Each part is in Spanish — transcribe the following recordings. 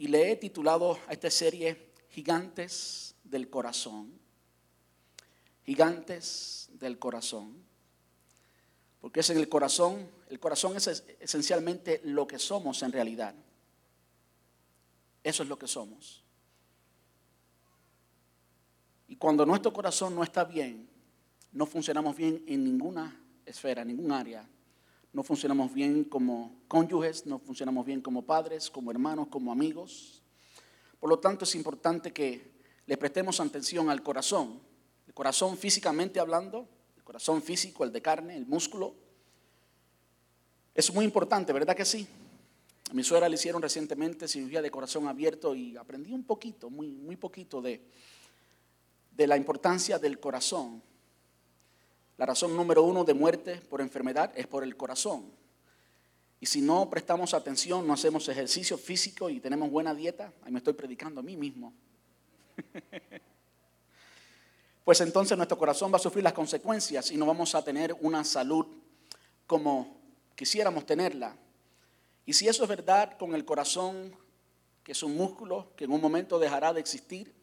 y le he titulado a esta serie Gigantes del Corazón. Gigantes del Corazón. Porque es en el corazón, el corazón es esencialmente lo que somos en realidad. Eso es lo que somos. Y cuando nuestro corazón no está bien, no funcionamos bien en ninguna esfera, en ningún área. No funcionamos bien como cónyuges, no funcionamos bien como padres, como hermanos, como amigos. Por lo tanto, es importante que le prestemos atención al corazón. El corazón físicamente hablando, el corazón físico, el de carne, el músculo. Es muy importante, ¿verdad que sí? A mi suegra le hicieron recientemente cirugía de corazón abierto y aprendí un poquito, muy, muy poquito de, de la importancia del corazón. La razón número uno de muerte por enfermedad es por el corazón. Y si no prestamos atención, no hacemos ejercicio físico y tenemos buena dieta, ahí me estoy predicando a mí mismo. pues entonces nuestro corazón va a sufrir las consecuencias y no vamos a tener una salud como quisiéramos tenerla. Y si eso es verdad con el corazón, que es un músculo que en un momento dejará de existir,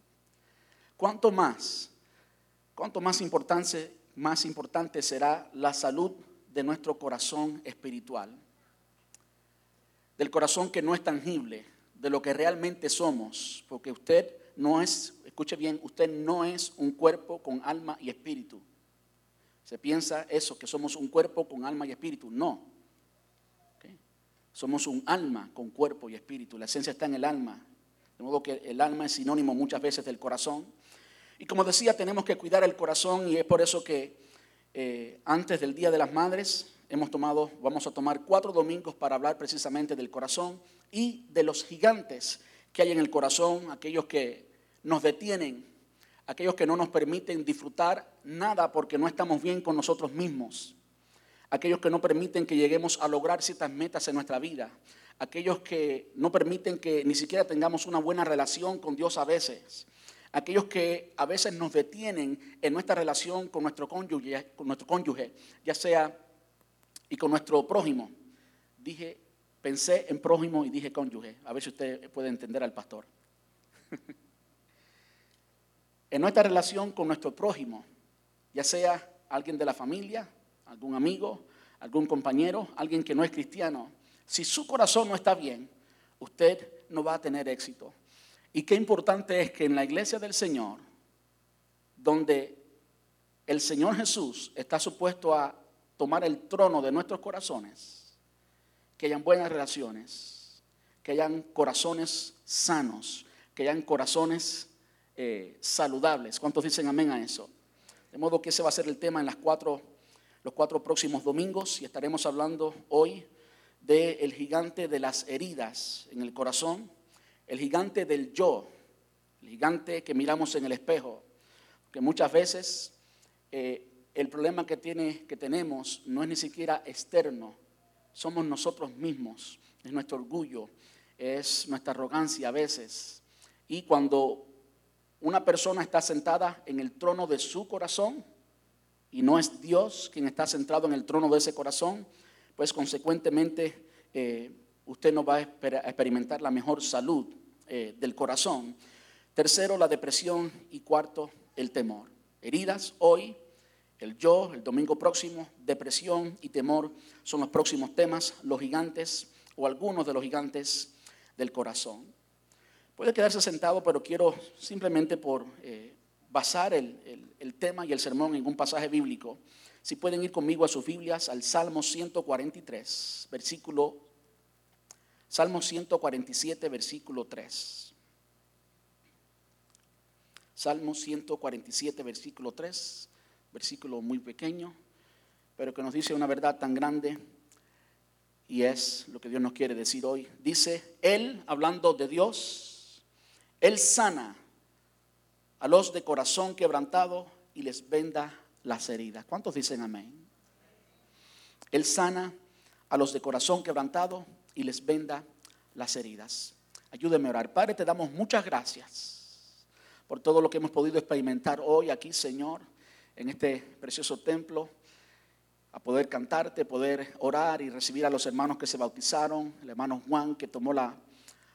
¿Cuánto más? ¿Cuánto más importante, más importante será la salud de nuestro corazón espiritual? Del corazón que no es tangible, de lo que realmente somos, porque usted no es, escuche bien, usted no es un cuerpo con alma y espíritu. Se piensa eso, que somos un cuerpo con alma y espíritu. No. Somos un alma con cuerpo y espíritu. La esencia está en el alma. De modo que el alma es sinónimo muchas veces del corazón. Y como decía, tenemos que cuidar el corazón y es por eso que eh, antes del Día de las Madres hemos tomado, vamos a tomar cuatro domingos para hablar precisamente del corazón y de los gigantes que hay en el corazón, aquellos que nos detienen, aquellos que no nos permiten disfrutar nada porque no estamos bien con nosotros mismos, aquellos que no permiten que lleguemos a lograr ciertas metas en nuestra vida, aquellos que no permiten que ni siquiera tengamos una buena relación con Dios a veces aquellos que a veces nos detienen en nuestra relación con nuestro cónyuge, con nuestro cónyuge, ya sea y con nuestro prójimo. Dije, pensé en prójimo y dije cónyuge. A ver si usted puede entender al pastor. en nuestra relación con nuestro prójimo, ya sea alguien de la familia, algún amigo, algún compañero, alguien que no es cristiano, si su corazón no está bien, usted no va a tener éxito. Y qué importante es que en la iglesia del Señor, donde el Señor Jesús está supuesto a tomar el trono de nuestros corazones, que hayan buenas relaciones, que hayan corazones sanos, que hayan corazones eh, saludables. ¿Cuántos dicen amén a eso? De modo que ese va a ser el tema en cuatro, los cuatro próximos domingos y estaremos hablando hoy del gigante de las heridas en el corazón el gigante del yo, el gigante que miramos en el espejo, que muchas veces eh, el problema que, tiene, que tenemos no es ni siquiera externo, somos nosotros mismos, es nuestro orgullo, es nuestra arrogancia a veces. Y cuando una persona está sentada en el trono de su corazón y no es Dios quien está centrado en el trono de ese corazón, pues consecuentemente eh, usted no va a experimentar la mejor salud eh, del corazón. Tercero, la depresión. Y cuarto, el temor. Heridas hoy, el yo, el domingo próximo, depresión y temor son los próximos temas, los gigantes o algunos de los gigantes del corazón. Puede quedarse sentado, pero quiero simplemente por eh, basar el, el tema y el sermón en un pasaje bíblico. Si pueden ir conmigo a sus Biblias, al Salmo 143, versículo Salmo 147, versículo 3. Salmo 147, versículo 3, versículo muy pequeño, pero que nos dice una verdad tan grande y es lo que Dios nos quiere decir hoy. Dice, Él, hablando de Dios, Él sana a los de corazón quebrantado y les venda las heridas. ¿Cuántos dicen amén? Él sana a los de corazón quebrantado y les venda las heridas. Ayúdeme a orar. Padre, te damos muchas gracias por todo lo que hemos podido experimentar hoy aquí, Señor, en este precioso templo, a poder cantarte, poder orar y recibir a los hermanos que se bautizaron, el hermano Juan que tomó la,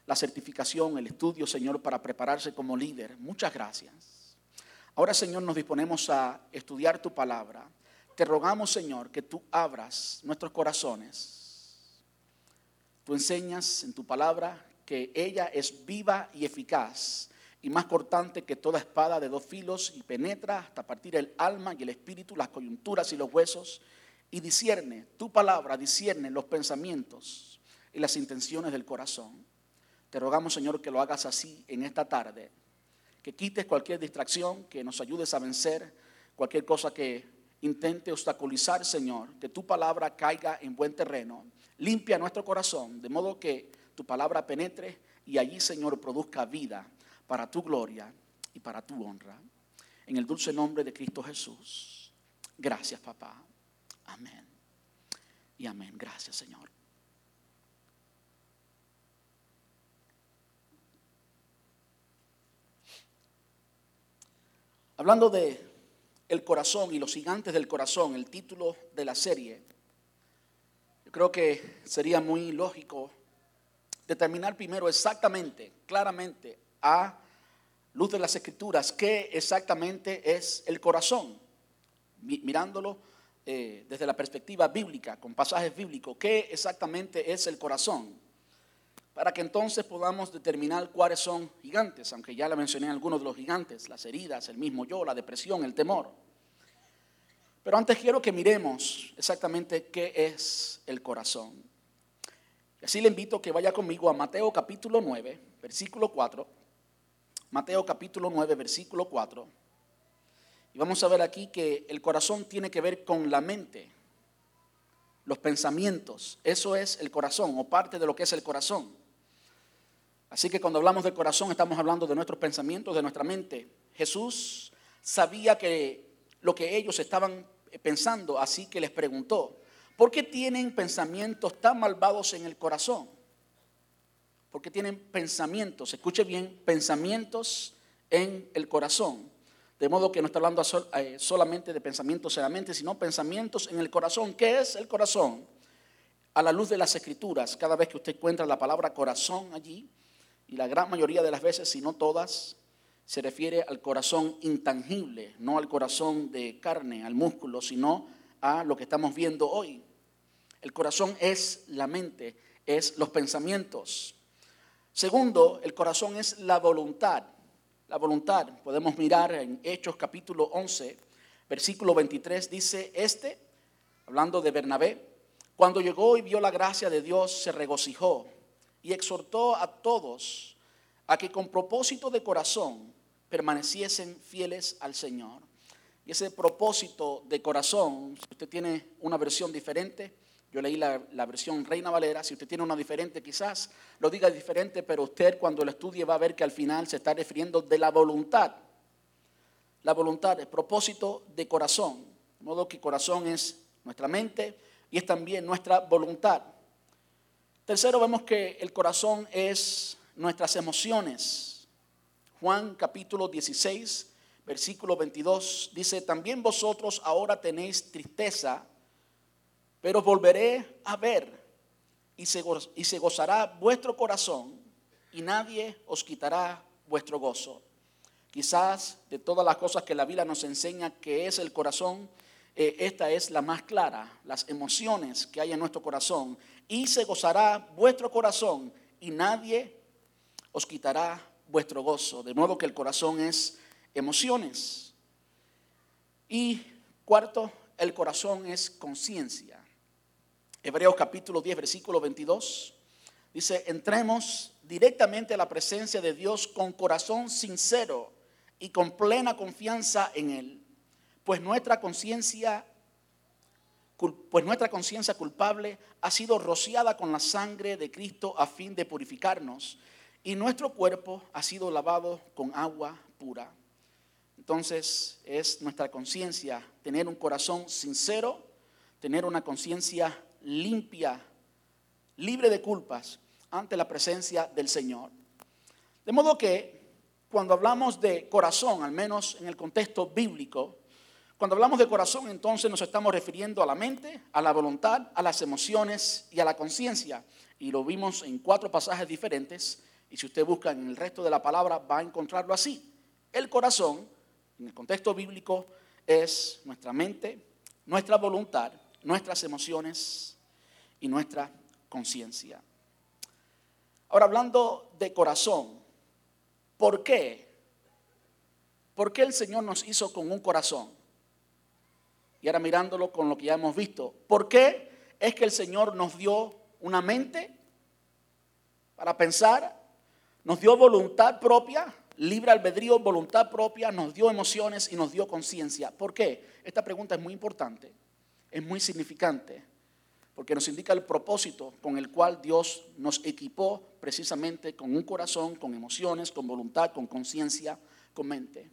la certificación, el estudio, Señor, para prepararse como líder. Muchas gracias. Ahora, Señor, nos disponemos a estudiar tu palabra. Te rogamos, Señor, que tú abras nuestros corazones. Tú enseñas en tu palabra que ella es viva y eficaz y más cortante que toda espada de dos filos y penetra hasta partir el alma y el espíritu, las coyunturas y los huesos y discierne, tu palabra discierne los pensamientos y las intenciones del corazón. Te rogamos, Señor, que lo hagas así en esta tarde, que quites cualquier distracción, que nos ayudes a vencer cualquier cosa que intente obstaculizar, Señor, que tu palabra caiga en buen terreno, limpia nuestro corazón, de modo que tu palabra penetre y allí, Señor, produzca vida para tu gloria y para tu honra. En el dulce nombre de Cristo Jesús. Gracias, papá. Amén. Y amén. Gracias, Señor. Hablando de el corazón y los gigantes del corazón, el título de la serie, creo que sería muy lógico determinar primero exactamente, claramente, a luz de las escrituras, qué exactamente es el corazón, mirándolo eh, desde la perspectiva bíblica, con pasajes bíblicos, qué exactamente es el corazón, para que entonces podamos determinar cuáles son gigantes, aunque ya le mencioné algunos de los gigantes, las heridas, el mismo yo, la depresión, el temor. Pero antes quiero que miremos exactamente qué es el corazón. Así le invito a que vaya conmigo a Mateo capítulo 9, versículo 4. Mateo capítulo 9, versículo 4. Y vamos a ver aquí que el corazón tiene que ver con la mente, los pensamientos. Eso es el corazón o parte de lo que es el corazón. Así que cuando hablamos del corazón estamos hablando de nuestros pensamientos, de nuestra mente. Jesús sabía que lo que ellos estaban pensando, así que les preguntó, ¿por qué tienen pensamientos tan malvados en el corazón? porque tienen pensamientos, escuche bien, pensamientos en el corazón. De modo que no está hablando eh, solamente de pensamientos en la mente, sino pensamientos en el corazón. ¿Qué es el corazón? A la luz de las escrituras, cada vez que usted encuentra la palabra corazón allí, y la gran mayoría de las veces, si no todas, se refiere al corazón intangible, no al corazón de carne, al músculo, sino a lo que estamos viendo hoy. El corazón es la mente, es los pensamientos. Segundo, el corazón es la voluntad. La voluntad, podemos mirar en Hechos capítulo 11, versículo 23, dice, este, hablando de Bernabé, cuando llegó y vio la gracia de Dios, se regocijó y exhortó a todos a que con propósito de corazón permaneciesen fieles al Señor. Y ese propósito de corazón, si usted tiene una versión diferente, yo leí la, versión Reina Valera, si usted tiene una diferente quizás lo diga diferente, pero usted cuando lo estudie va a ver que al final se está refiriendo de la voluntad. La voluntad, el propósito de corazón. De modo que corazón es nuestra mente y es también nuestra voluntad. Tercero, vemos que el corazón es nuestras emociones. Juan capítulo 16, versículo 22 dice, también vosotros ahora tenéis tristeza pero volveré a ver y se, y se gozará vuestro corazón y nadie os quitará vuestro gozo. Quizás de todas las cosas que la Biblia nos enseña que es el corazón, eh, esta es la más clara, las emociones que hay en nuestro corazón. Y se gozará vuestro corazón y nadie os quitará vuestro gozo. De modo que el corazón es emociones. Y cuarto, el corazón es conciencia. Hebreos capítulo 10, versículo 22. Dice, entremos directamente a la presencia de Dios con corazón sincero y con plena confianza en Él. Pues nuestra conciencia pues nuestra conciencia culpable ha sido rociada con la sangre de Cristo a fin de purificarnos y nuestro cuerpo ha sido lavado con agua pura. Entonces es nuestra conciencia tener un corazón sincero, tener una conciencia limpia, libre de culpas ante la presencia del Señor. De modo que cuando hablamos de corazón, al menos en el contexto bíblico, cuando hablamos de corazón entonces nos estamos refiriendo a la mente, a la voluntad, a las emociones y a la conciencia. Y lo vimos en cuatro pasajes diferentes Y si usted busca en el resto de la palabra, va a encontrarlo así. El corazón, en el contexto bíblico, es nuestra mente, nuestra voluntad, nuestras emociones y nuestra conciencia. Ahora, hablando de corazón, ¿por qué? ¿Por qué el Señor nos hizo con un corazón? Y ahora mirándolo con lo que ya hemos visto, ¿por qué es que el Señor nos dio una mente para pensar? Nos dio voluntad propia, libre albedrío, voluntad propia, nos dio emociones y nos dio conciencia. ¿Por qué? Esta pregunta es muy importante, es muy significante, porque nos indica el propósito con el cual Dios nos equipó precisamente con un corazón, con emociones, con voluntad, con conciencia, con mente.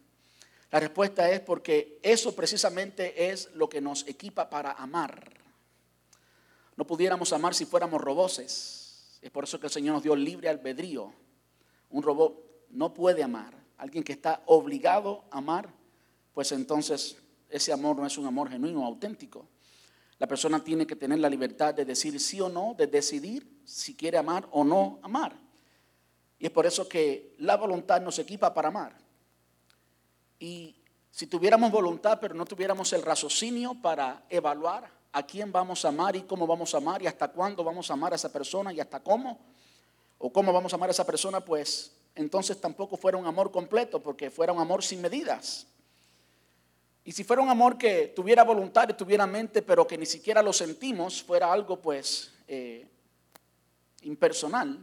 La respuesta es porque eso precisamente es lo que nos equipa para amar. No pudiéramos amar si fuéramos roboses. Es por eso que el Señor nos dio libre albedrío un robot no puede amar. Alguien que está obligado a amar, pues entonces ese amor no es un amor genuino, auténtico. La persona tiene que tener la libertad de decir sí o no, de decidir si quiere amar o no amar. Y es por eso que la voluntad nos equipa para amar. Y si tuviéramos voluntad, pero no tuviéramos el raciocinio para evaluar a quién vamos a amar y cómo vamos a amar y hasta cuándo vamos a amar a esa persona y hasta cómo, o cómo vamos a amar a esa persona, pues entonces tampoco fuera un amor completo, porque fuera un amor sin medidas. Y si fuera un amor que tuviera voluntad y tuviera mente, pero que ni siquiera lo sentimos, fuera algo pues eh, impersonal,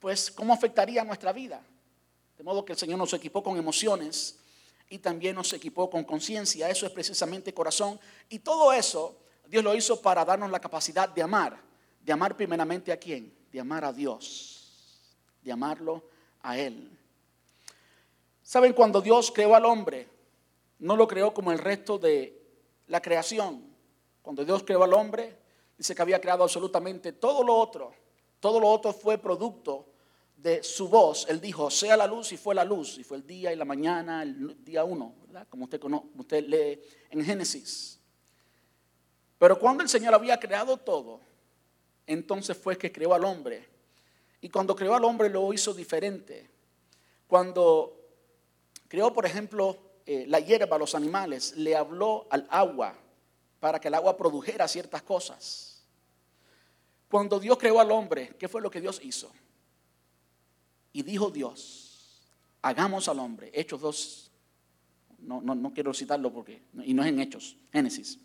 pues ¿cómo afectaría nuestra vida? De modo que el Señor nos equipó con emociones y también nos equipó con conciencia. Eso es precisamente corazón. Y todo eso Dios lo hizo para darnos la capacidad de amar. De amar primeramente a quién? De amar a Dios, de amarlo a Él. ¿Saben? Cuando Dios creó al hombre, no lo creó como el resto de la creación. Cuando Dios creó al hombre, dice que había creado absolutamente todo lo otro. Todo lo otro fue producto de su voz. Él dijo, sea la luz y fue la luz. Y fue el día y la mañana, el día uno, ¿verdad? Como usted, conoce, usted lee en Génesis. Pero cuando el Señor había creado todo, entonces fue que creó al hombre. Y cuando creó al hombre lo hizo diferente. Cuando creó, por ejemplo, eh, la hierba, los animales, le habló al agua para que el agua produjera ciertas cosas. Cuando Dios creó al hombre, ¿qué fue lo que Dios hizo? Y dijo Dios, hagamos al hombre. Hechos 2, no, no, no quiero citarlo porque, y no es en Hechos, Génesis.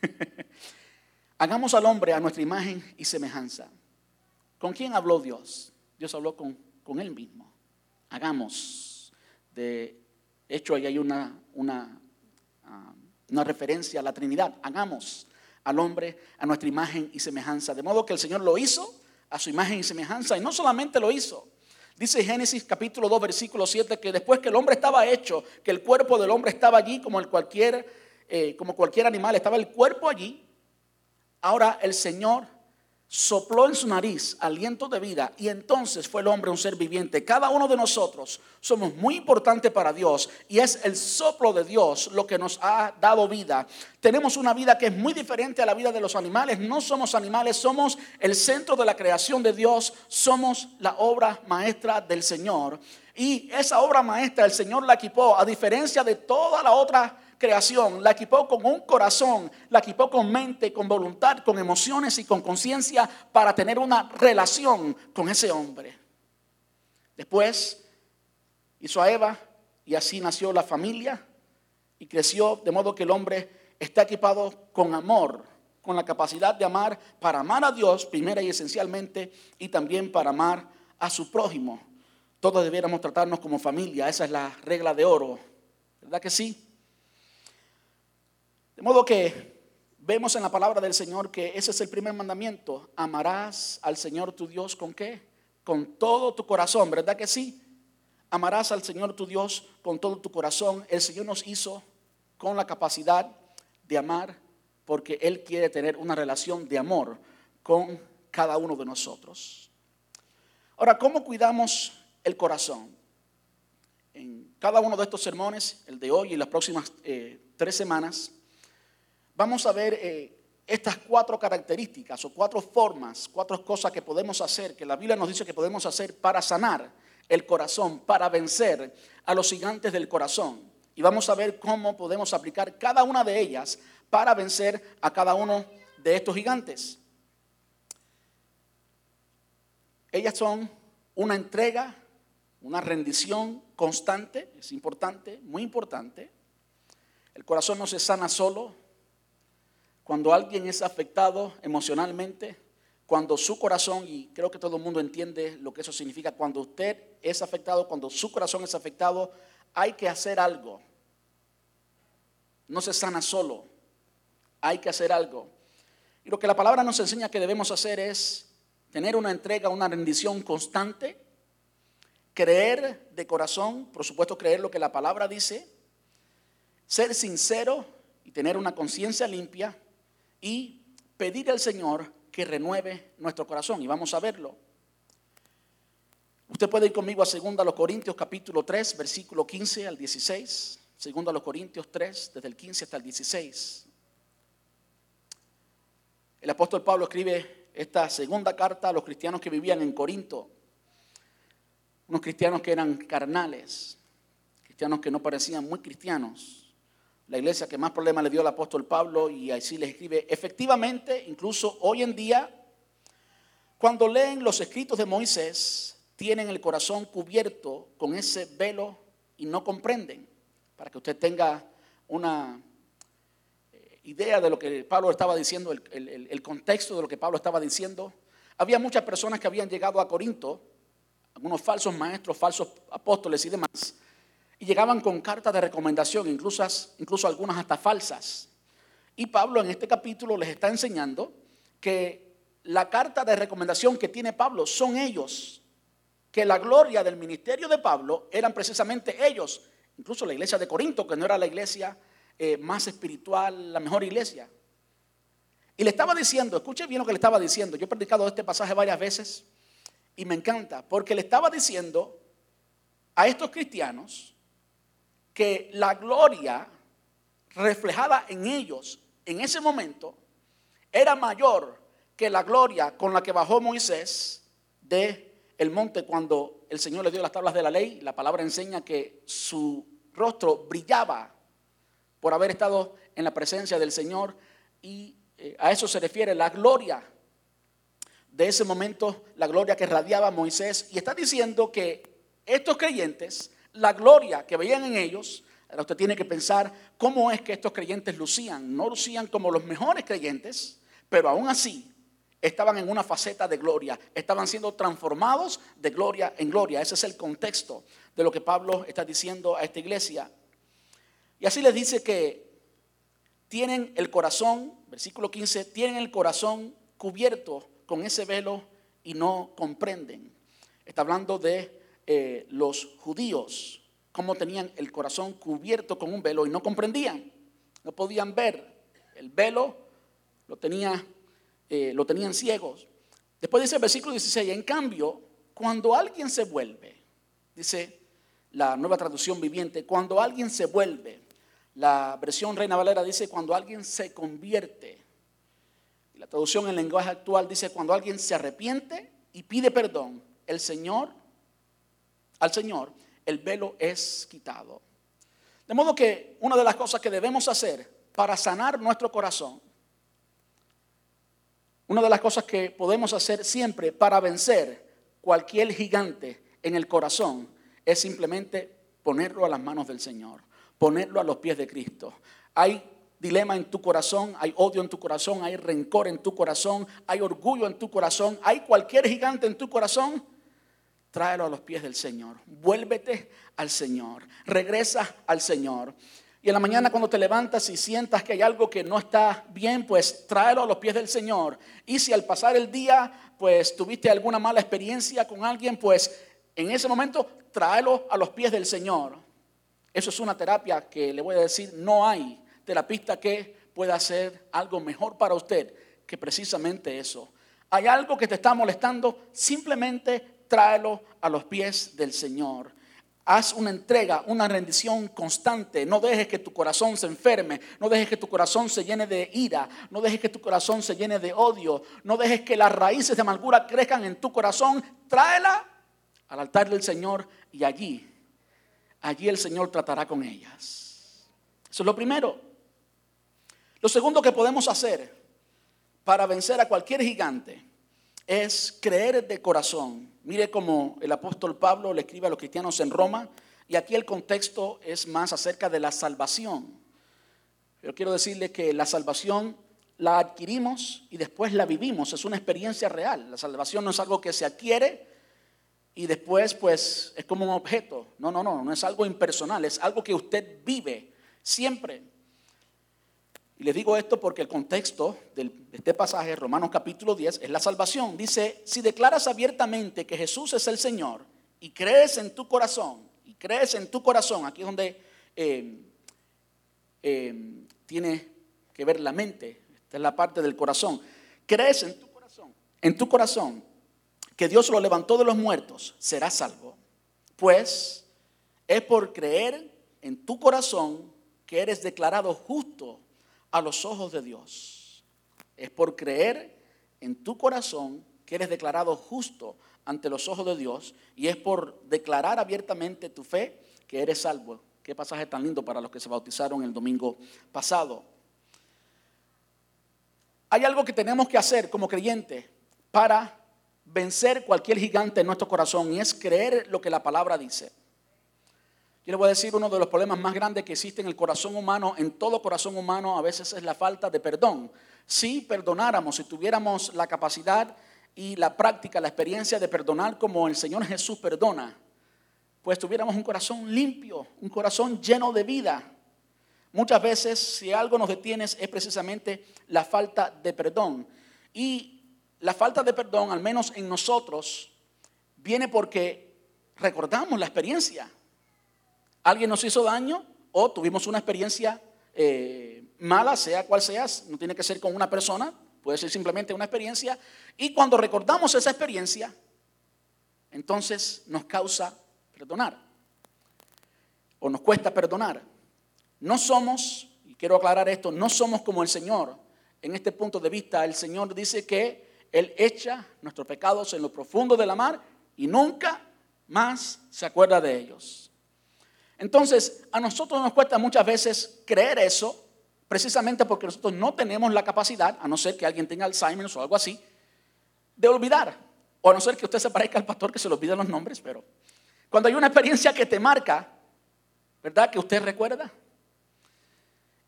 Hagamos al hombre a nuestra imagen y semejanza. ¿Con quién habló Dios? Dios habló con, con él mismo. Hagamos. De hecho, ahí hay una, una, ah, una referencia a la Trinidad. Hagamos al hombre a nuestra imagen y semejanza. De modo que el Señor lo hizo a su imagen y semejanza. Y no solamente lo hizo. Dice Génesis capítulo 2, versículo 7, que después que el hombre estaba hecho, que el cuerpo del hombre estaba allí como, el cualquier, eh, como cualquier animal, estaba el cuerpo allí, Ahora el Señor sopló en su nariz aliento de vida y entonces fue el hombre un ser viviente. Cada uno de nosotros somos muy importantes para Dios y es el soplo de Dios lo que nos ha dado vida. Tenemos una vida que es muy diferente a la vida de los animales. No somos animales, somos el centro de la creación de Dios, somos la obra maestra del Señor. Y esa obra maestra el Señor la equipó a diferencia de toda la otra creación, la equipó con un corazón, la equipó con mente, con voluntad, con emociones y con conciencia para tener una relación con ese hombre. Después hizo a Eva y así nació la familia y creció de modo que el hombre está equipado con amor, con la capacidad de amar para amar a Dios primera y esencialmente y también para amar a su prójimo. Todos debiéramos tratarnos como familia, esa es la regla de oro, ¿verdad que sí? De modo que vemos en la palabra del Señor que ese es el primer mandamiento. Amarás al Señor tu Dios con qué? Con todo tu corazón, ¿verdad que sí? Amarás al Señor tu Dios con todo tu corazón. El Señor nos hizo con la capacidad de amar porque Él quiere tener una relación de amor con cada uno de nosotros. Ahora, ¿cómo cuidamos el corazón? En cada uno de estos sermones, el de hoy y las próximas eh, tres semanas, vamos a ver eh, estas cuatro características o cuatro formas, cuatro cosas que podemos hacer, que la Biblia nos dice que podemos hacer para sanar el corazón, para vencer a los gigantes del corazón. Y vamos a ver cómo podemos aplicar cada una de ellas para vencer a cada uno de estos gigantes. Ellas son una entrega, una rendición constante, es importante, muy importante. El corazón no se sana solo. Cuando alguien es afectado emocionalmente, cuando su corazón, y creo que todo el mundo entiende lo que eso significa, cuando usted es afectado, cuando su corazón es afectado, hay que hacer algo. No se sana solo, hay que hacer algo. Y lo que la palabra nos enseña que debemos hacer es tener una entrega, una rendición constante, creer de corazón, por supuesto creer lo que la palabra dice, ser sincero y tener una conciencia limpia y pedir al Señor que renueve nuestro corazón. Y vamos a verlo. Usted puede ir conmigo a 2 Corintios capítulo 3, versículo 15 al 16. 2 Corintios 3, desde el 15 hasta el 16. El apóstol Pablo escribe esta segunda carta a los cristianos que vivían en Corinto. Unos cristianos que eran carnales, cristianos que no parecían muy cristianos la iglesia que más problemas le dio al apóstol Pablo y así les escribe, efectivamente, incluso hoy en día, cuando leen los escritos de Moisés, tienen el corazón cubierto con ese velo y no comprenden. Para que usted tenga una eh, idea de lo que Pablo estaba diciendo, el, el contexto de lo que Pablo estaba diciendo, había muchas personas que habían llegado a Corinto, algunos falsos maestros, falsos apóstoles y demás, y llegaban con cartas de recomendación, incluso, incluso algunas hasta falsas. Y Pablo en este capítulo les está enseñando que la carta de recomendación que tiene Pablo son ellos, que la gloria del ministerio de Pablo eran precisamente ellos, incluso la iglesia de Corinto, que no era la iglesia eh, más espiritual, la mejor iglesia. Y le estaba diciendo, escuche bien lo que le estaba diciendo, yo he predicado este pasaje varias veces y me encanta, porque le estaba diciendo a estos cristianos, que la gloria reflejada en ellos en ese momento era mayor que la gloria con la que bajó Moisés de el monte cuando el Señor le dio las tablas de la ley. La palabra enseña que su rostro brillaba por haber estado en la presencia del Señor y eh, a eso se refiere la gloria de ese momento, la gloria que radiaba Moisés. Y está diciendo que estos creyentes la gloria que veían en ellos, ahora usted tiene que pensar cómo es que estos creyentes lucían. No lucían como los mejores creyentes, pero aún así estaban en una faceta de gloria, estaban siendo transformados de gloria en gloria. Ese es el contexto de lo que Pablo está diciendo a esta iglesia. Y así les dice que tienen el corazón, versículo 15, tienen el corazón cubierto con ese velo y no comprenden. Está hablando de eh, los judíos, cómo tenían el corazón cubierto con un velo y no comprendían, no podían ver. El velo lo, tenía, eh, lo tenían ciegos. Después dice el versículo 16, en cambio, cuando alguien se vuelve, dice la nueva traducción viviente, cuando alguien se vuelve, la versión Reina Valera dice cuando alguien se convierte. La traducción en lenguaje actual dice cuando alguien se arrepiente y pide perdón, el Señor al Señor, el velo es quitado. De modo que una de las cosas que debemos hacer para sanar nuestro corazón, una de las cosas que podemos hacer siempre para vencer cualquier gigante en el corazón es simplemente ponerlo a las manos del Señor, ponerlo a los pies de Cristo. Hay dilema en tu corazón, hay odio en tu corazón, hay rencor en tu corazón, hay orgullo en tu corazón, hay cualquier gigante en tu corazón tráelo a los pies del Señor. Vuélvete al Señor. Regresa al Señor. Y en la mañana cuando te levantas y sientas que hay algo que no está bien, pues tráelo a los pies del Señor. Y si al pasar el día, pues tuviste alguna mala experiencia con alguien, pues en ese momento tráelo a los pies del Señor. Eso es una terapia que le voy a decir, no hay terapista que pueda hacer algo mejor para usted que precisamente eso. Hay algo que te está molestando, simplemente tráelo a los pies del Señor. Haz una entrega, una rendición constante. No dejes que tu corazón se enferme. No dejes que tu corazón se llene de ira. No dejes que tu corazón se llene de odio. No dejes que las raíces de amargura crezcan en tu corazón. Tráela al altar del Señor y allí, allí el Señor tratará con ellas. Eso es lo primero. Lo segundo que podemos hacer para vencer a cualquier gigante es creer de corazón. Mire como el apóstol Pablo le escribe a los cristianos en Roma y aquí el contexto es más acerca de la salvación. Yo quiero decirle que la salvación la adquirimos y después la vivimos, es una experiencia real. La salvación no es algo que se adquiere y después pues es como un objeto. No, no, no, no es algo impersonal, es algo que usted vive siempre. Y les digo esto porque el contexto de este pasaje, Romanos capítulo 10, es la salvación. Dice, si declaras abiertamente que Jesús es el Señor y crees en tu corazón, y crees en tu corazón, aquí es donde eh, eh, tiene que ver la mente, esta es la parte del corazón, crees en tu corazón, en tu corazón que Dios lo levantó de los muertos, serás salvo. Pues es por creer en tu corazón que eres declarado justo a los ojos de Dios. Es por creer en tu corazón que eres declarado justo ante los ojos de Dios y es por declarar abiertamente tu fe que eres salvo. Qué pasaje tan lindo para los que se bautizaron el domingo pasado. Hay algo que tenemos que hacer como creyentes para vencer cualquier gigante en nuestro corazón y es creer lo que la palabra dice. Yo le voy a decir uno de los problemas más grandes que existe en el corazón humano, en todo corazón humano, a veces es la falta de perdón. Si perdonáramos, si tuviéramos la capacidad y la práctica, la experiencia de perdonar como el Señor Jesús perdona, pues tuviéramos un corazón limpio, un corazón lleno de vida. Muchas veces, si algo nos detiene, es precisamente la falta de perdón. Y la falta de perdón, al menos en nosotros, viene porque recordamos la experiencia alguien nos hizo daño o tuvimos una experiencia eh, mala, sea cual sea, no tiene que ser con una persona, puede ser simplemente una experiencia, y cuando recordamos esa experiencia, entonces nos causa perdonar, o nos cuesta perdonar. No somos, y quiero aclarar esto, no somos como el Señor. En este punto de vista, el Señor dice que Él echa nuestros pecados en lo profundo de la mar y nunca más se acuerda de ellos. Entonces, a nosotros nos cuesta muchas veces creer eso, precisamente porque nosotros no tenemos la capacidad, a no ser que alguien tenga Alzheimer o algo así, de olvidar. O a no ser que usted se parezca al pastor que se le olvidan los nombres, pero cuando hay una experiencia que te marca, ¿verdad? Que usted recuerda.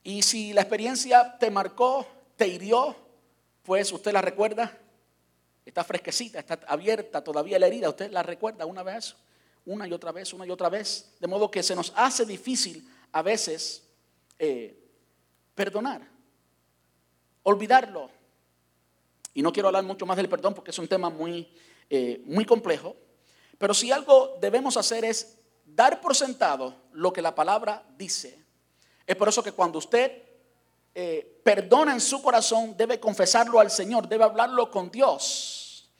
Y si la experiencia te marcó, te hirió, pues usted la recuerda, está fresquecita, está abierta todavía la herida, usted la recuerda una vez una y otra vez, una y otra vez. De modo que se nos hace difícil a veces eh, perdonar, olvidarlo. Y no quiero hablar mucho más del perdón porque es un tema muy, eh, muy complejo. Pero si algo debemos hacer es dar por sentado lo que la palabra dice. Es por eso que cuando usted eh, perdona en su corazón, debe confesarlo al Señor, debe hablarlo con Dios.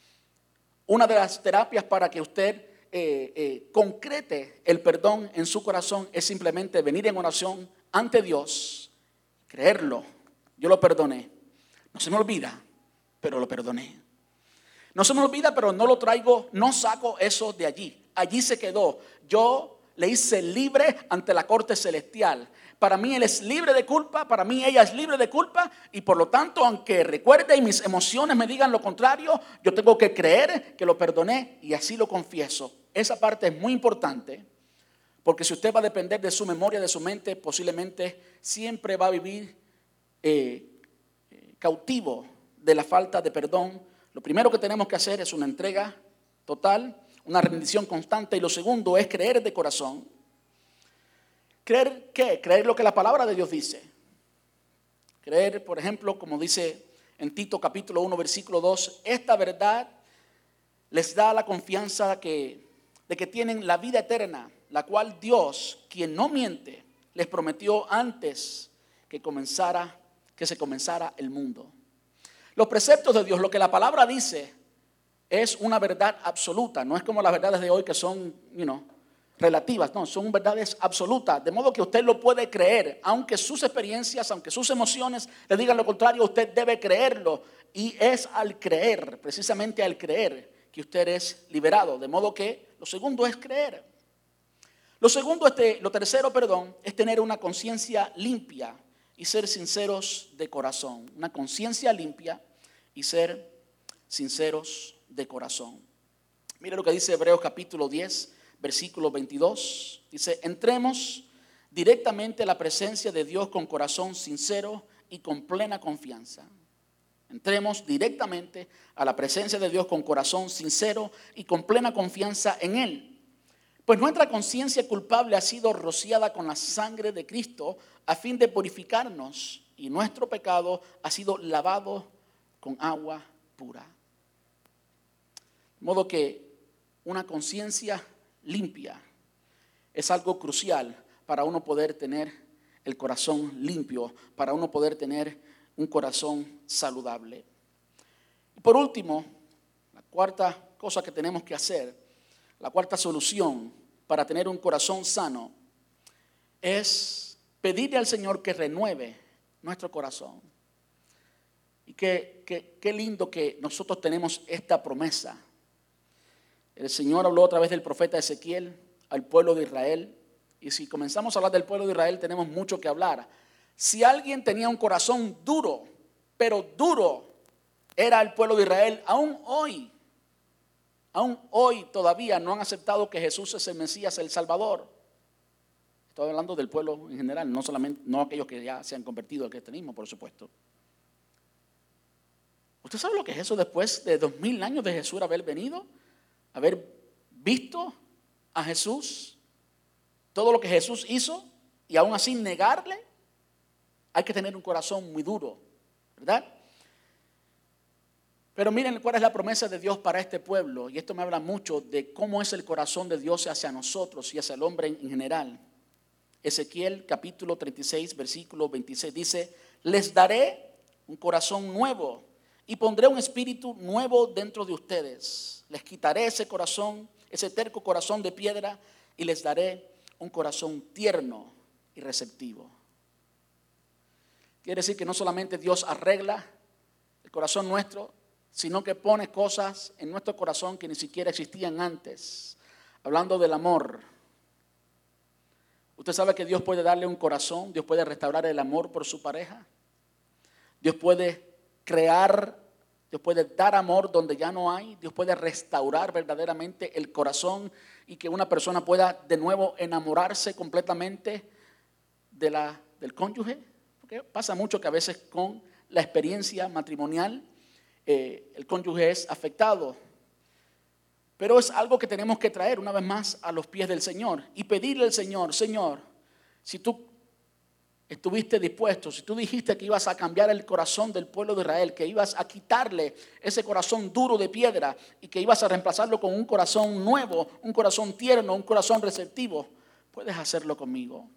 Una de las terapias para que usted eh, eh, concrete el perdón en su corazón es simplemente venir en oración ante Dios, creerlo. Yo lo perdoné. No se me olvida, pero lo perdoné. No se me olvida, pero no lo traigo, no saco eso de allí. Allí se quedó. Yo le hice libre ante la corte celestial. Para mí él es libre de culpa, para mí ella es libre de culpa y por lo tanto, aunque recuerde y mis emociones me digan lo contrario, yo tengo que creer que lo perdoné y así lo confieso. Esa parte es muy importante porque si usted va a depender de su memoria, de su mente, posiblemente siempre va a vivir eh, cautivo de la falta de perdón. Lo primero que tenemos que hacer es una entrega total, una rendición constante y lo segundo es creer de corazón ¿Creer qué? Creer lo que la palabra de Dios dice. Creer, por ejemplo, como dice en Tito capítulo 1, versículo 2, esta verdad les da la confianza de que, de que tienen la vida eterna, la cual Dios, quien no miente, les prometió antes que comenzara, que se comenzara el mundo. Los preceptos de Dios, lo que la palabra dice, es una verdad absoluta. No es como las verdades de hoy que son, you know, relativas, no, son verdades absolutas, de modo que usted lo puede creer, aunque sus experiencias, aunque sus emociones le digan lo contrario, usted debe creerlo. Y es al creer, precisamente al creer, que usted es liberado. De modo que lo segundo es creer. Lo segundo, este, lo tercero, perdón, es tener una conciencia limpia y ser sinceros de corazón. Una conciencia limpia y ser sinceros de corazón. Mire lo que dice Hebreos capítulo 10, versículo 22. Dice, entremos directamente a la presencia de Dios con corazón sincero y con plena confianza. Entremos directamente a la presencia de Dios con corazón sincero y con plena confianza en Él. Pues nuestra conciencia culpable ha sido rociada con la sangre de Cristo a fin de purificarnos y nuestro pecado ha sido lavado con agua pura. De modo que una conciencia limpia es algo crucial para uno poder tener el corazón limpio, para uno poder tener un corazón saludable. Y por último, la cuarta cosa que tenemos que hacer, la cuarta solución para tener un corazón sano, es pedirle al Señor que renueve nuestro corazón. Y qué, qué lindo que nosotros tenemos esta promesa el Señor habló otra vez del profeta Ezequiel al pueblo de Israel. Y si comenzamos a hablar del pueblo de Israel, tenemos mucho que hablar. Si alguien tenía un corazón duro, pero duro, era el pueblo de Israel, aún hoy, aún hoy todavía no han aceptado que Jesús es el Mesías, el Salvador. Estoy hablando del pueblo en general, no solamente, no aquellos que ya se han convertido al cristianismo, por supuesto. ¿Usted sabe lo que es eso después de dos mil años de Jesús haber venido? Haber visto a Jesús, todo lo que Jesús hizo, y aún así negarle, hay que tener un corazón muy duro, ¿verdad? Pero miren cuál es la promesa de Dios para este pueblo, y esto me habla mucho de cómo es el corazón de Dios hacia nosotros y hacia el hombre en general. Ezequiel capítulo 36, versículo 26 dice, les daré un corazón nuevo y pondré un espíritu nuevo dentro de ustedes. Les quitaré ese corazón, ese terco corazón de piedra y les daré un corazón tierno y receptivo. Quiere decir que no solamente Dios arregla el corazón nuestro, sino que pone cosas en nuestro corazón que ni siquiera existían antes. Hablando del amor. Usted sabe que Dios puede darle un corazón, Dios puede restaurar el amor por su pareja. Dios puede crear, Dios puede dar amor donde ya no hay, Dios puede restaurar verdaderamente el corazón y que una persona pueda de nuevo enamorarse completamente de la, del cónyuge. Porque pasa mucho que a veces con la experiencia matrimonial eh, el cónyuge es afectado. Pero es algo que tenemos que traer una vez más a los pies del Señor y pedirle al Señor, Señor, si tú estuviste dispuesto, si tú dijiste que ibas a cambiar el corazón del pueblo de Israel, que ibas a quitarle ese corazón duro de piedra y que ibas a reemplazarlo con un corazón nuevo, un corazón tierno, un corazón receptivo, puedes hacerlo conmigo.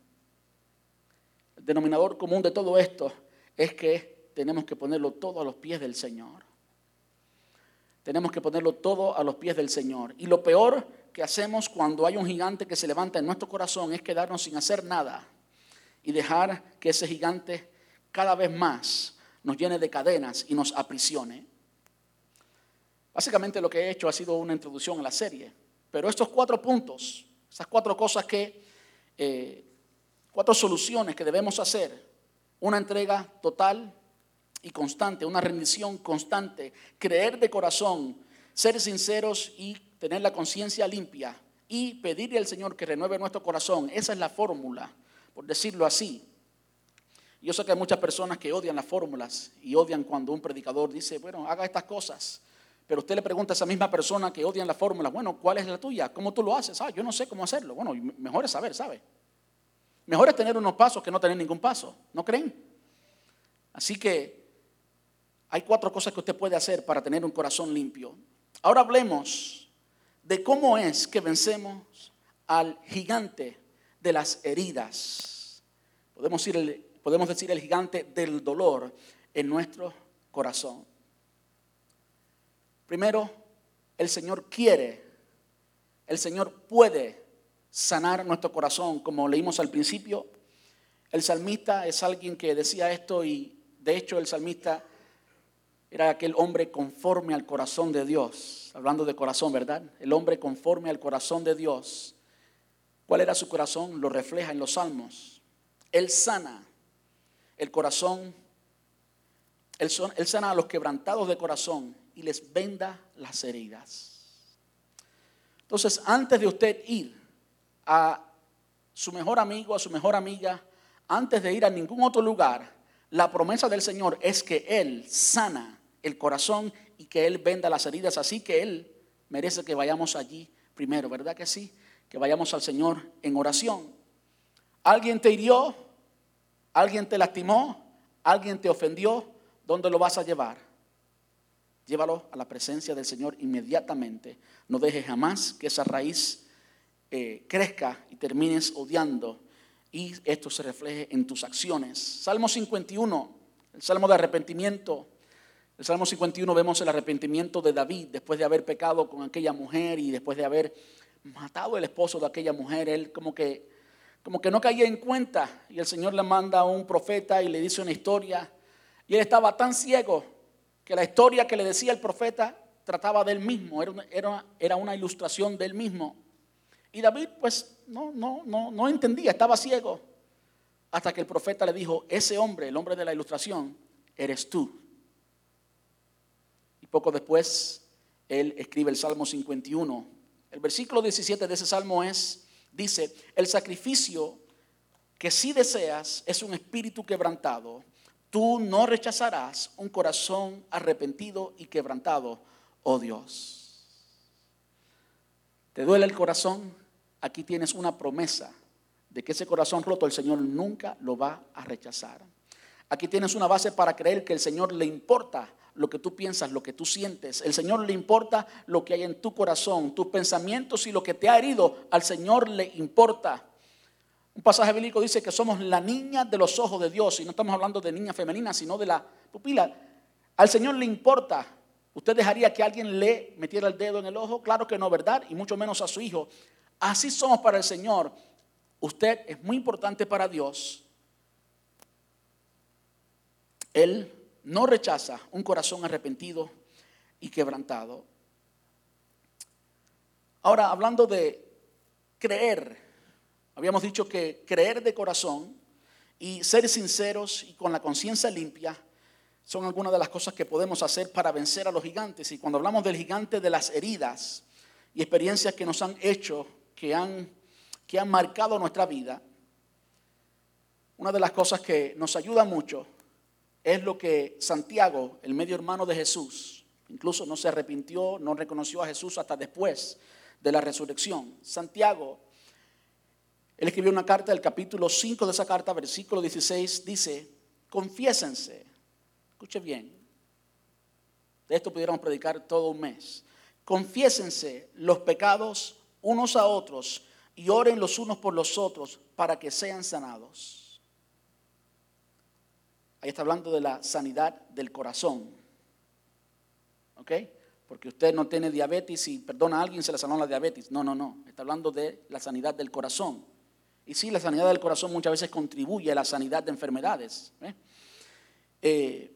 El denominador común de todo esto es que tenemos que ponerlo todo a los pies del Señor. Tenemos que ponerlo todo a los pies del Señor. Y lo peor que hacemos cuando hay un gigante que se levanta en nuestro corazón es quedarnos sin hacer nada y dejar que ese gigante cada vez más nos llene de cadenas y nos aprisione. Básicamente lo que he hecho ha sido una introducción a la serie, pero estos cuatro puntos, esas cuatro cosas que, eh, cuatro soluciones que debemos hacer, una entrega total y constante, una rendición constante, creer de corazón, ser sinceros y tener la conciencia limpia y pedirle al Señor que renueve nuestro corazón. Esa es la fórmula por decirlo así. Yo sé que hay muchas personas que odian las fórmulas y odian cuando un predicador dice, bueno, haga estas cosas. Pero usted le pregunta a esa misma persona que odian las fórmulas, bueno, ¿cuál es la tuya? ¿Cómo tú lo haces? Ah, yo no sé cómo hacerlo. Bueno, mejor es saber, ¿sabe? Mejor es tener unos pasos que no tener ningún paso, ¿no creen? Así que hay cuatro cosas que usted puede hacer para tener un corazón limpio. Ahora hablemos de cómo es que vencemos al gigante de las heridas. Podemos decir, el, podemos decir el gigante del dolor en nuestro corazón. Primero, el Señor quiere, el Señor puede sanar nuestro corazón, como leímos al principio. El salmista es alguien que decía esto y de hecho el salmista era aquel hombre conforme al corazón de Dios. Hablando de corazón, ¿verdad? El hombre conforme al corazón de Dios. ¿Cuál era su corazón? Lo refleja en los salmos. Él sana el corazón, él, sana a los quebrantados de corazón y les venda las heridas. Entonces, antes de usted ir a su mejor amigo, a su mejor amiga, antes de ir a ningún otro lugar, la promesa del Señor es que Él sana el corazón y que Él venda las heridas. Así que Él merece que vayamos allí primero, ¿verdad que sí? Que vayamos al Señor en oración. ¿Alguien te hirió? ¿Alguien te lastimó? ¿Alguien te ofendió? ¿Dónde lo vas a llevar? Llévalo a la presencia del Señor inmediatamente. No dejes jamás que esa raíz eh, crezca y termines odiando y esto se refleje en tus acciones. Salmo 51, el salmo de arrepentimiento. El Salmo 51 vemos el arrepentimiento de David después de haber pecado con aquella mujer y después de haber matado el esposo de aquella mujer. Él como que, como que no caía en cuenta y el Señor le manda a un profeta y le dice una historia. Y él estaba tan ciego que la historia que le decía el profeta trataba de él mismo, era era, era una ilustración de él mismo. Y David pues no, no, no, no entendía, estaba ciego. Hasta que el profeta le dijo, ese hombre, el hombre de la ilustración, eres tú. Y poco después, él escribe el Salmo 51. El versículo 17 de ese salmo es, dice, el sacrificio que si deseas es un espíritu quebrantado. Tú no rechazarás un corazón arrepentido y quebrantado, oh Dios. ¿Te duele el corazón? aquí tienes una promesa de que ese corazón roto el Señor nunca lo va a rechazar. Aquí tienes una base para creer que el Señor le importa lo que tú piensas, lo que tú sientes. El Señor le importa lo que hay en tu corazón, tus pensamientos y lo que te ha herido. Al Señor le importa. Un pasaje bíblico dice que somos la niña de los ojos de Dios y no estamos hablando de niña femenina, sino de la pupila. Al Señor le importa. ¿Usted dejaría que alguien le metiera el dedo en el ojo? Claro que no, ¿verdad? Y mucho menos a su hijo. Así somos para el Señor. Usted es muy importante para Dios. Él no rechaza un corazón arrepentido y quebrantado. Ahora, hablando de creer, habíamos dicho que creer de corazón y ser sinceros y con la conciencia limpia son algunas de las cosas que podemos hacer para vencer a los gigantes. Y cuando hablamos del gigante de las heridas y experiencias que nos han hecho que han, que han marcado nuestra vida, una de las cosas que nos ayuda mucho es lo que Santiago, el medio hermano de Jesús, incluso no se arrepintió, no reconoció a Jesús hasta después de la resurrección. Santiago, él escribió una carta, el capítulo 5 de esa carta, versículo 16, dice, confiésense, escuche bien, de esto pudiéramos predicar todo un mes, confiésense los pecados unos a otros y oren los unos por los otros para que sean sanados. Ahí está hablando de la sanidad del corazón. ¿Ok? Porque usted no tiene diabetes y perdona a alguien se le sanó la diabetes. No, no, no. Está hablando de la sanidad del corazón. Y sí, la sanidad del corazón muchas veces contribuye a la sanidad de enfermedades. ¿eh? Eh,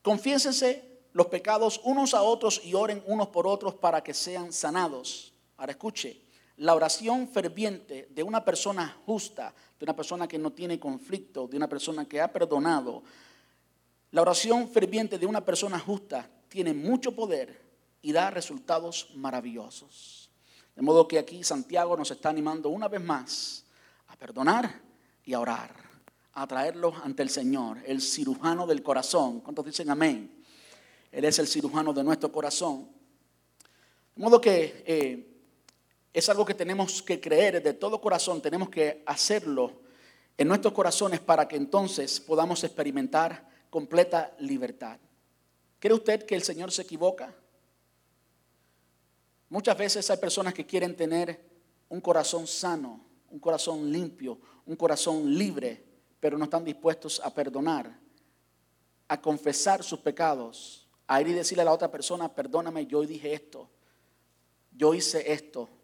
confiésense los pecados unos a otros y oren unos por otros para que sean sanados. Ahora escuche, la oración ferviente de una persona justa, de una persona que no tiene conflicto, de una persona que ha perdonado, la oración ferviente de una persona justa tiene mucho poder y da resultados maravillosos. De modo que aquí Santiago nos está animando una vez más a perdonar y a orar, a traerlos ante el Señor, el cirujano del corazón. ¿Cuántos dicen amén? Él es el cirujano de nuestro corazón. De modo que eh, es algo que tenemos que creer de todo corazón, tenemos que hacerlo en nuestros corazones para que entonces podamos experimentar completa libertad. ¿Cree usted que el Señor se equivoca? Muchas veces hay personas que quieren tener un corazón sano, un corazón limpio, un corazón libre, pero no están dispuestos a perdonar, a confesar sus pecados, a ir y decirle a la otra persona, perdóname, yo dije esto, yo hice esto,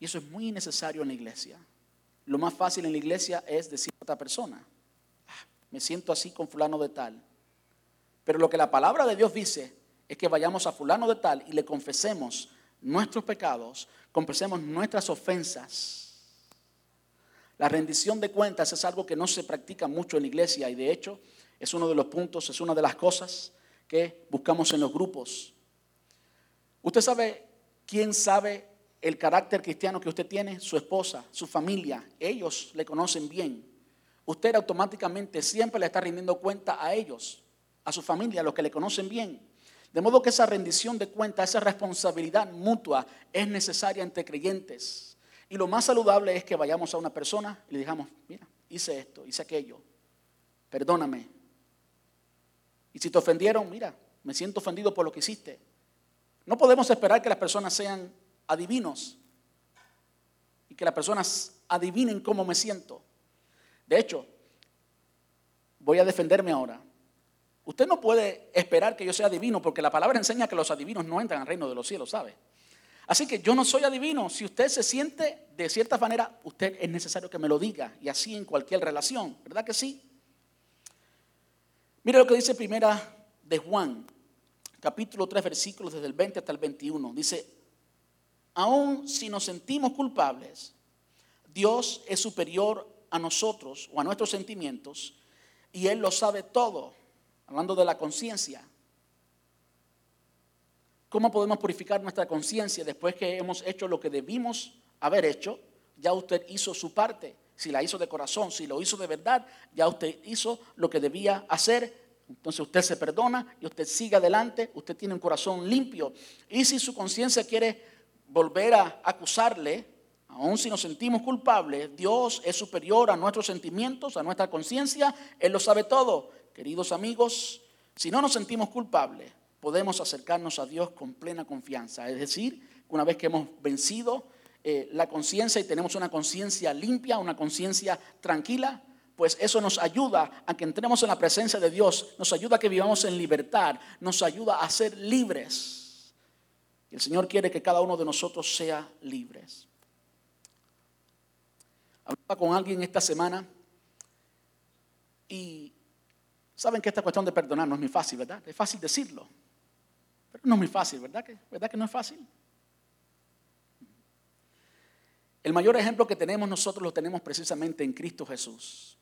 Y eso es muy necesario en la iglesia. Lo más fácil en la iglesia es decir a otra persona, ah, me siento así con fulano de tal. Pero lo que la palabra de Dios dice es que vayamos a fulano de tal y le confesemos nuestros pecados, confesemos nuestras ofensas. La rendición de cuentas es algo que no se practica mucho en la iglesia y de hecho es uno de los puntos, es una de las cosas que buscamos en los grupos. Usted sabe quién sabe el carácter cristiano que usted tiene, su esposa, su familia, ellos le conocen bien. Usted automáticamente siempre le está rindiendo cuenta a ellos, a su familia, a los que le conocen bien. De modo que esa rendición de cuenta, esa responsabilidad mutua es necesaria entre creyentes. Y lo más saludable es que vayamos a una persona y le digamos, mira, hice esto, hice aquello, perdóname. Y si te ofendieron, mira, me siento ofendido por lo que hiciste. No podemos esperar que las personas sean adivinos y que las personas adivinen cómo me siento. De hecho, voy a defenderme ahora. Usted no puede esperar que yo sea adivino porque la palabra enseña que los adivinos no entran al reino de los cielos, ¿sabe? Así que yo no soy adivino. Si usted se siente de cierta manera, usted es necesario que me lo diga y así en cualquier relación, ¿verdad que sí? Mire lo que dice primera de Juan, capítulo 3, versículos desde el 20 hasta el 21. Dice, aun si nos sentimos culpables, Dios es superior a nosotros o a nuestros sentimientos y Él lo sabe todo, hablando de la conciencia. ¿Cómo podemos purificar nuestra conciencia después que hemos hecho lo que debimos haber hecho? Ya usted hizo su parte. Si la hizo de corazón, si lo hizo de verdad, ya usted hizo lo que debía hacer. Entonces usted se perdona y usted sigue adelante. Usted tiene un corazón limpio. Y si su conciencia quiere volver a acusarle, aun si nos sentimos culpables, Dios es superior a nuestros sentimientos, a nuestra conciencia, Él lo sabe todo. Queridos amigos, si no nos sentimos culpables, podemos acercarnos a Dios con plena confianza. Es decir, una vez que hemos vencido eh, la conciencia y tenemos una conciencia limpia, una conciencia tranquila, pues eso nos ayuda a que entremos en la presencia de Dios, nos ayuda a que vivamos en libertad, nos ayuda a ser libres. El Señor quiere que cada uno de nosotros sea libres. Hablaba con alguien esta semana y saben que esta cuestión de perdonar no es muy fácil, ¿verdad? Es fácil decirlo, pero no es muy fácil, ¿verdad? Que, ¿Verdad que no es fácil? El mayor ejemplo que tenemos nosotros lo tenemos precisamente en Cristo Jesús.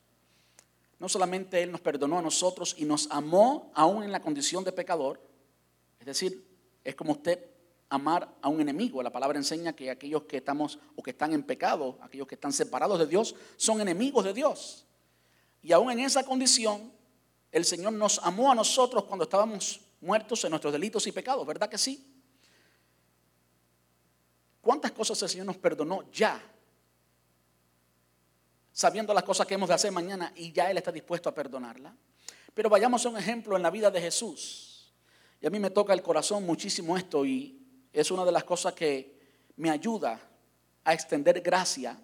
No solamente Él nos perdonó a nosotros y nos amó aún en la condición de pecador, es decir, es como usted amar a un enemigo. La palabra enseña que aquellos que estamos o que están en pecado, aquellos que están separados de Dios, son enemigos de Dios. Y aún en esa condición, el Señor nos amó a nosotros cuando estábamos muertos en nuestros delitos y pecados, ¿verdad que sí? ¿Cuántas cosas el Señor nos perdonó ya? Sabiendo las cosas que hemos de hacer mañana y ya Él está dispuesto a perdonarla. Pero vayamos a un ejemplo en la vida de Jesús. Y a mí me toca el corazón muchísimo esto y es una de las cosas que me ayuda a extender gracia.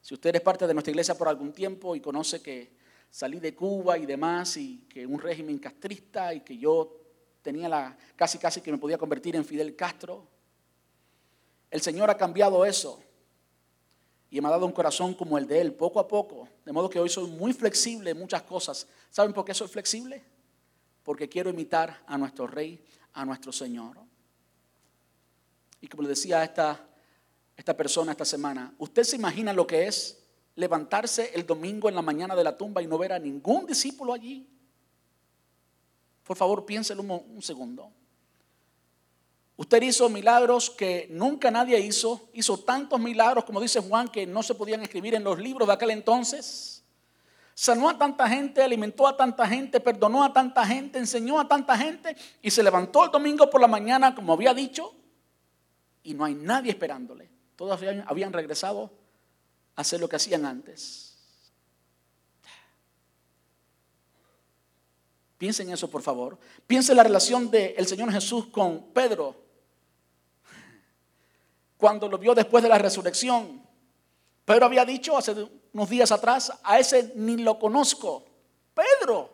Si usted es parte de nuestra iglesia por algún tiempo y conoce que salí de Cuba y demás y que un régimen castrista y que yo tenía la casi casi que me podía convertir en Fidel Castro, el Señor ha cambiado eso y me ha dado un corazón como el de él poco a poco, de modo que hoy soy muy flexible en muchas cosas. ¿Saben por qué soy flexible? Porque quiero imitar a nuestro rey, a nuestro Señor. Y como le decía a esta, esta persona esta semana, ¿usted se imagina lo que es levantarse el domingo en la mañana de la tumba y no ver a ningún discípulo allí? Por favor, piénselo un, un segundo. Usted hizo milagros que nunca nadie hizo. Hizo tantos milagros, como dice Juan, que no se podían escribir en los libros de aquel entonces. Sanó a tanta gente, alimentó a tanta gente, perdonó a tanta gente, enseñó a tanta gente y se levantó el domingo por la mañana, como había dicho, y no hay nadie esperándole. Todos habían, regresado a hacer lo que hacían antes. Piensen en eso, por favor. Piensen en la relación del Señor Jesús con Pedro. Cuando lo vio después de la resurrección. Pedro había dicho hace unos días atrás, a ese ni lo conozco. Pedro,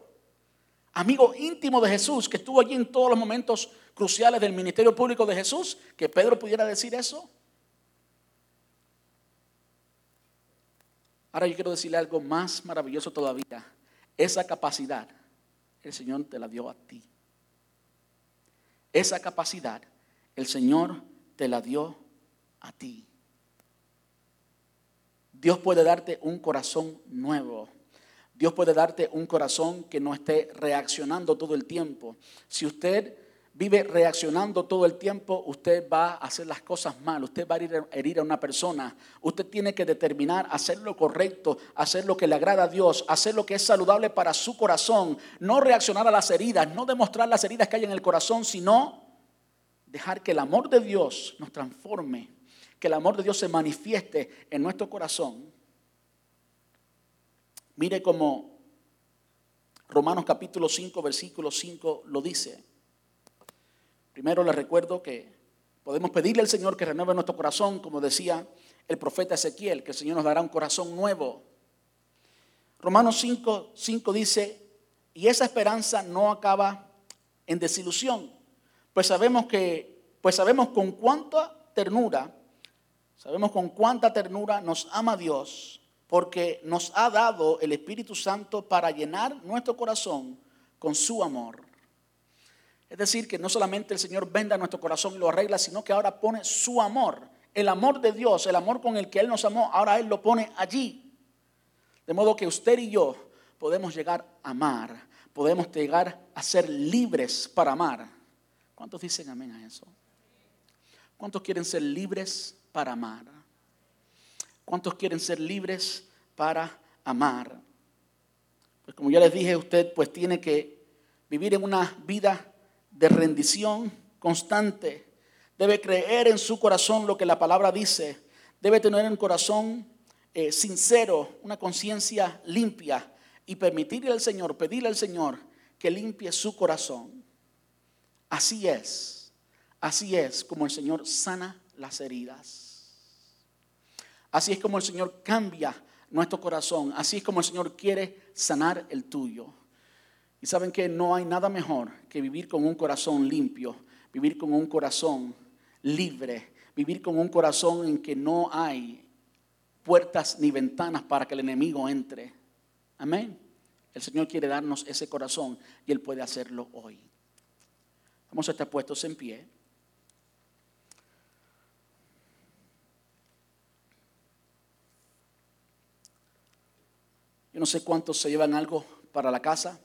amigo íntimo de Jesús, que estuvo allí en todos los momentos cruciales del ministerio público de Jesús, que Pedro pudiera decir eso. Ahora yo quiero decirle algo más maravilloso todavía. Esa capacidad el Señor te la dio a ti. Esa capacidad el Señor te la dio a ti. Dios puede darte un corazón nuevo. Dios puede darte un corazón que no esté reaccionando todo el tiempo. Si usted vive reaccionando todo el tiempo, usted va a hacer las cosas mal, usted va a herir a una persona. Usted tiene que determinar hacer lo correcto, hacer lo que le agrada a Dios, hacer lo que es saludable para su corazón, no reaccionar a las heridas, no demostrar las heridas que hay en el corazón, sino dejar que el amor de Dios nos transforme, que el amor de Dios se manifieste en nuestro corazón. Mire cómo Romanos capítulo 5, versículo 5 lo dice. Primero les recuerdo que podemos pedirle al Señor que renueve nuestro corazón, como decía el profeta Ezequiel, que el Señor nos dará un corazón nuevo. Romanos 5, 5 dice, y esa esperanza no acaba en desilusión, pues sabemos que, pues sabemos con cuánta ternura, sabemos con cuánta ternura nos ama Dios, porque nos ha dado el Espíritu Santo para llenar nuestro corazón con su amor. Es decir, que no solamente el Señor venda nuestro corazón y lo arregla, sino que ahora pone su amor, el amor de Dios, el amor con el que Él nos amó, ahora Él lo pone allí. De modo que usted y yo podemos llegar a amar, podemos llegar a ser libres para amar. ¿Cuántos dicen amén a eso? ¿Cuántos quieren ser libres para amar? ¿Cuántos quieren ser libres para amar? Pues como ya les dije, usted pues tiene que vivir en una vida de rendición constante. Debe creer en su corazón lo que la palabra dice. Debe tener un corazón eh, sincero, una conciencia limpia y permitirle al Señor, pedirle al Señor que limpie su corazón. Así es, así es como el Señor sana las heridas. Así es como el Señor cambia nuestro corazón. Así es como el Señor quiere sanar el tuyo. Y saben que no hay nada mejor que vivir con un corazón limpio, vivir con un corazón libre, vivir con un corazón en que no hay puertas ni ventanas para que el enemigo entre. Amén. El Señor quiere darnos ese corazón y Él puede hacerlo hoy. Vamos a estar puestos en pie. Yo no sé cuántos se llevan algo para la casa.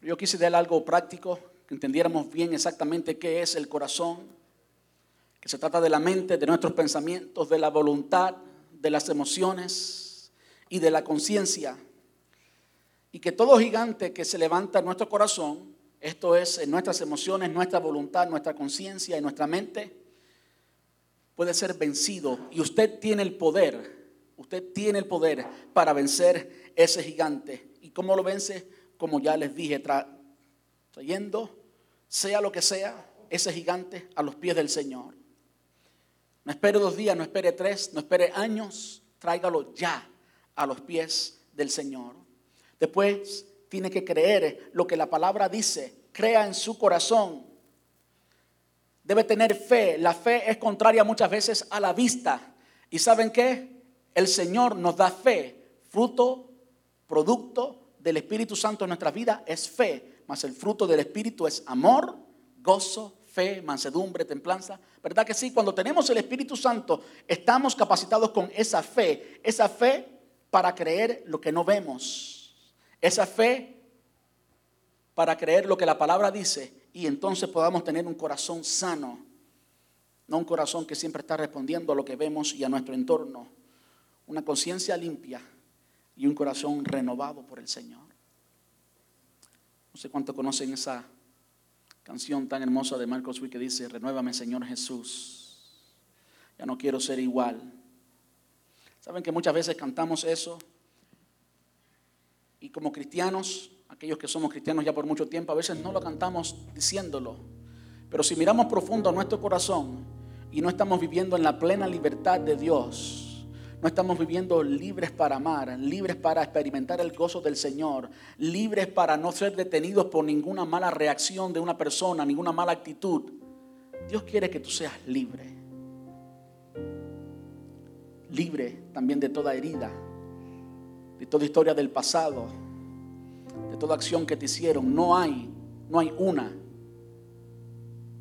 Yo quise dar algo práctico, que entendiéramos bien exactamente qué es el corazón, que se trata de la mente, de nuestros pensamientos, de la voluntad, de las emociones y de la conciencia. Y que todo gigante que se levanta en nuestro corazón, esto es en nuestras emociones, nuestra voluntad, nuestra conciencia y nuestra mente, puede ser vencido. Y usted tiene el poder, usted tiene el poder para vencer ese gigante. ¿Y cómo lo vence? como ya les dije, trayendo, sea lo que sea, ese gigante a los pies del Señor. No espere dos días, no espere tres, no espere años, tráigalo ya a los pies del Señor. Después tiene que creer lo que la palabra dice, crea en su corazón. Debe tener fe. La fe es contraria muchas veces a la vista. ¿Y saben qué? El Señor nos da fe, fruto, producto del Espíritu Santo en nuestras vidas es fe, mas el fruto del Espíritu es amor, gozo, fe, mansedumbre, templanza. ¿Verdad que sí? Cuando tenemos el Espíritu Santo, estamos capacitados con esa fe, esa fe para creer lo que no vemos, esa fe para creer lo que la palabra dice y entonces podamos tener un corazón sano, no un corazón que siempre está respondiendo a lo que vemos y a nuestro entorno, una conciencia limpia y un corazón renovado por el Señor. No sé cuánto conocen esa canción tan hermosa de Marcos Witt que dice, renuévame Señor Jesús, ya no quiero ser igual. Saben que muchas veces cantamos eso y como cristianos, aquellos que somos cristianos ya por mucho tiempo, a veces no lo cantamos diciéndolo. Pero si miramos profundo a nuestro corazón y no estamos viviendo en la plena libertad de Dios, no estamos viviendo libres para amar, libres para experimentar el gozo del Señor, libres para no ser detenidos por ninguna mala reacción de una persona, ninguna mala actitud. Dios quiere que tú seas libre. libre también de toda herida, de toda historia del pasado, de toda acción que te hicieron. No hay, no hay una,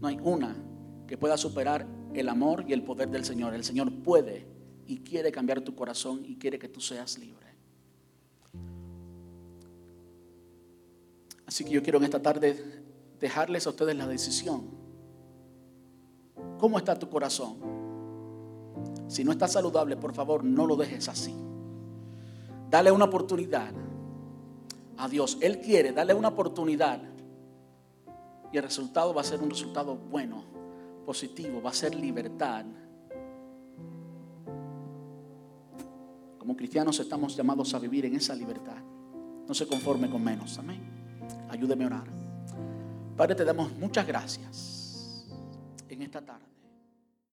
no hay una que pueda superar el amor y el poder del Señor. El Señor puede y quiere cambiar tu corazón y quiere que tú seas libre. Así que yo quiero en esta tarde dejarles a ustedes la decisión. ¿Cómo está tu corazón? Si no está saludable, por favor, no lo dejes así. Dale una oportunidad a Dios. Él quiere, dale una oportunidad. Y el resultado va a ser un resultado bueno, positivo, va a ser libertad. Como cristianos estamos llamados a vivir en esa libertad. No se conforme con menos. Amén. Ayúdeme a orar. Padre, te damos muchas gracias en esta tarde.